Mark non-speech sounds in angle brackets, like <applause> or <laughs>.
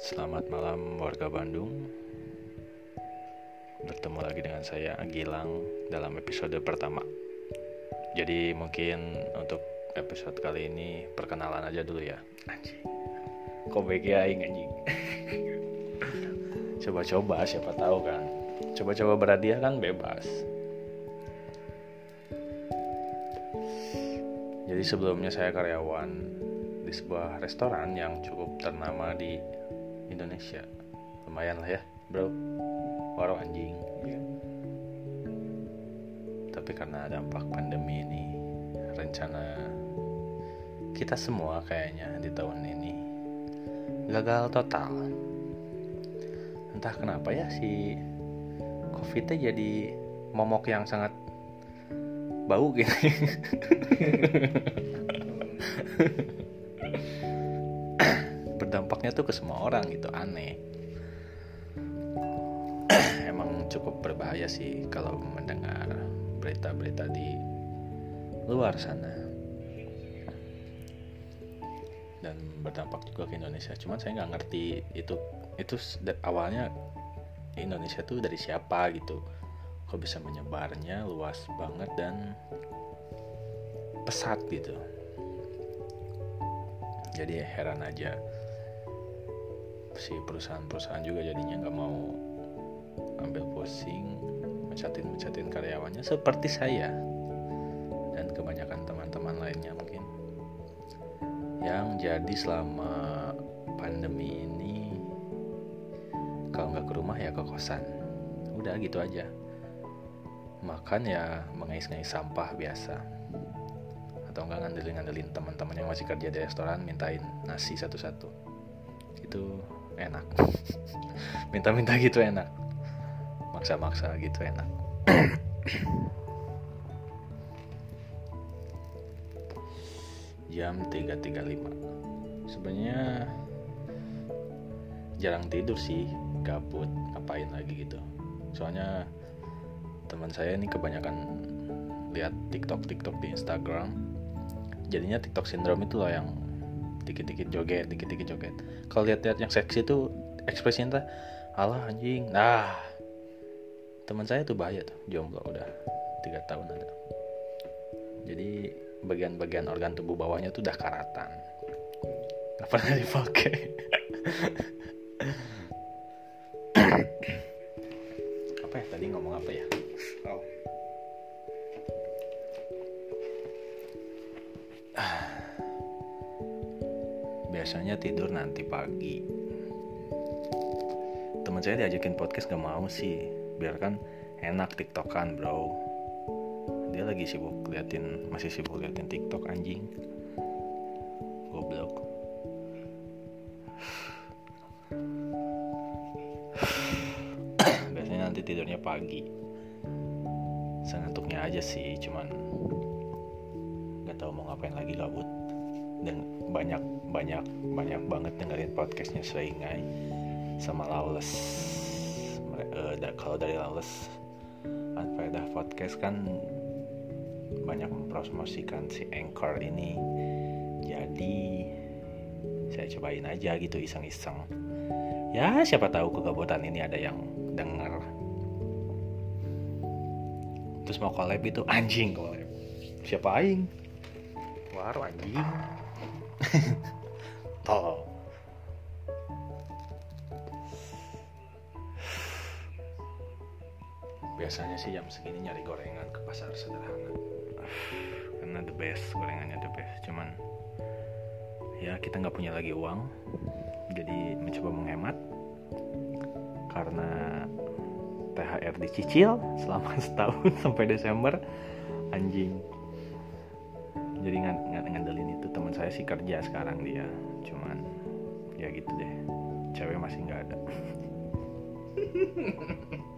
Selamat malam warga Bandung. Bertemu lagi dengan saya Gilang dalam episode pertama. Jadi mungkin untuk episode kali ini perkenalan aja dulu ya. Anjing. Kok BG aing anjing? <laughs> Coba-coba siapa tahu kan. Coba-coba berhadiah kan bebas. Jadi sebelumnya saya karyawan di sebuah restoran yang cukup ternama di Indonesia. Lumayan lah ya, bro. Warung anjing. Tapi karena dampak pandemi ini, rencana kita semua kayaknya di tahun ini gagal total. Entah kenapa ya si covid jadi momok yang sangat bau gitu <laughs> berdampaknya tuh ke semua orang gitu aneh. <clears throat> Emang cukup berbahaya sih kalau mendengar berita-berita di luar sana. Dan berdampak juga ke Indonesia. Cuman saya nggak ngerti itu itu awalnya Indonesia tuh dari siapa gitu. Kok bisa menyebarnya luas banget dan pesat gitu. Jadi heran aja si perusahaan-perusahaan juga jadinya nggak mau ambil pusing mencatin mencatin karyawannya seperti saya dan kebanyakan teman-teman lainnya mungkin. Yang jadi selama pandemi ini kalau nggak ke rumah ya ke kosan. Udah gitu aja. Makan ya mengais-ngais sampah biasa. Atau enggak ngandelin-ngandelin teman-teman yang masih kerja di restoran mintain nasi satu-satu. Itu enak. <laughs> Minta-minta gitu enak. Maksa-maksa gitu enak. <coughs> Jam 3.35 sebenarnya jarang tidur sih gabut ngapain lagi gitu. Soalnya teman saya ini kebanyakan lihat TikTok TikTok di Instagram. Jadinya TikTok syndrome itu loh yang dikit-dikit joget dikit-dikit joget. Kalau lihat-lihat yang seksi itu ekspresinya tuh Allah anjing. Nah teman saya tuh bahaya tuh jomblo udah tiga tahun ada. Jadi bagian-bagian organ tubuh bawahnya tuh udah karatan. Nggak pernah dipakai <laughs> biasanya tidur nanti pagi. Teman saya diajakin podcast gak mau sih. Biarkan enak tiktokan bro. Dia lagi sibuk liatin masih sibuk liatin tiktok anjing. Goblok. Biasanya nanti tidurnya pagi. Sengantuknya aja sih cuman nggak tahu mau ngapain lagi gabut dan banyak banyak banyak banget dengerin podcastnya Seringai sama Lawless. Uh, kalau dari Lawless Unfaedah Podcast kan banyak mempromosikan si Anchor ini. Jadi saya cobain aja gitu iseng-iseng. Ya siapa tahu kegabutan ini ada yang denger. Terus mau collab itu anjing collab. Siapa aing war anjing. <laughs> Tolong biasanya sih jam segini nyari gorengan ke pasar sederhana. Karena the best gorengannya the best. Cuman ya kita nggak punya lagi uang. Jadi mencoba menghemat. Karena THR dicicil selama <laughs> setahun sampai Desember. Anjing jadi ng ng ngandelin itu teman saya sih kerja sekarang dia. Cuman ya gitu deh. Cewek masih nggak ada <laughs>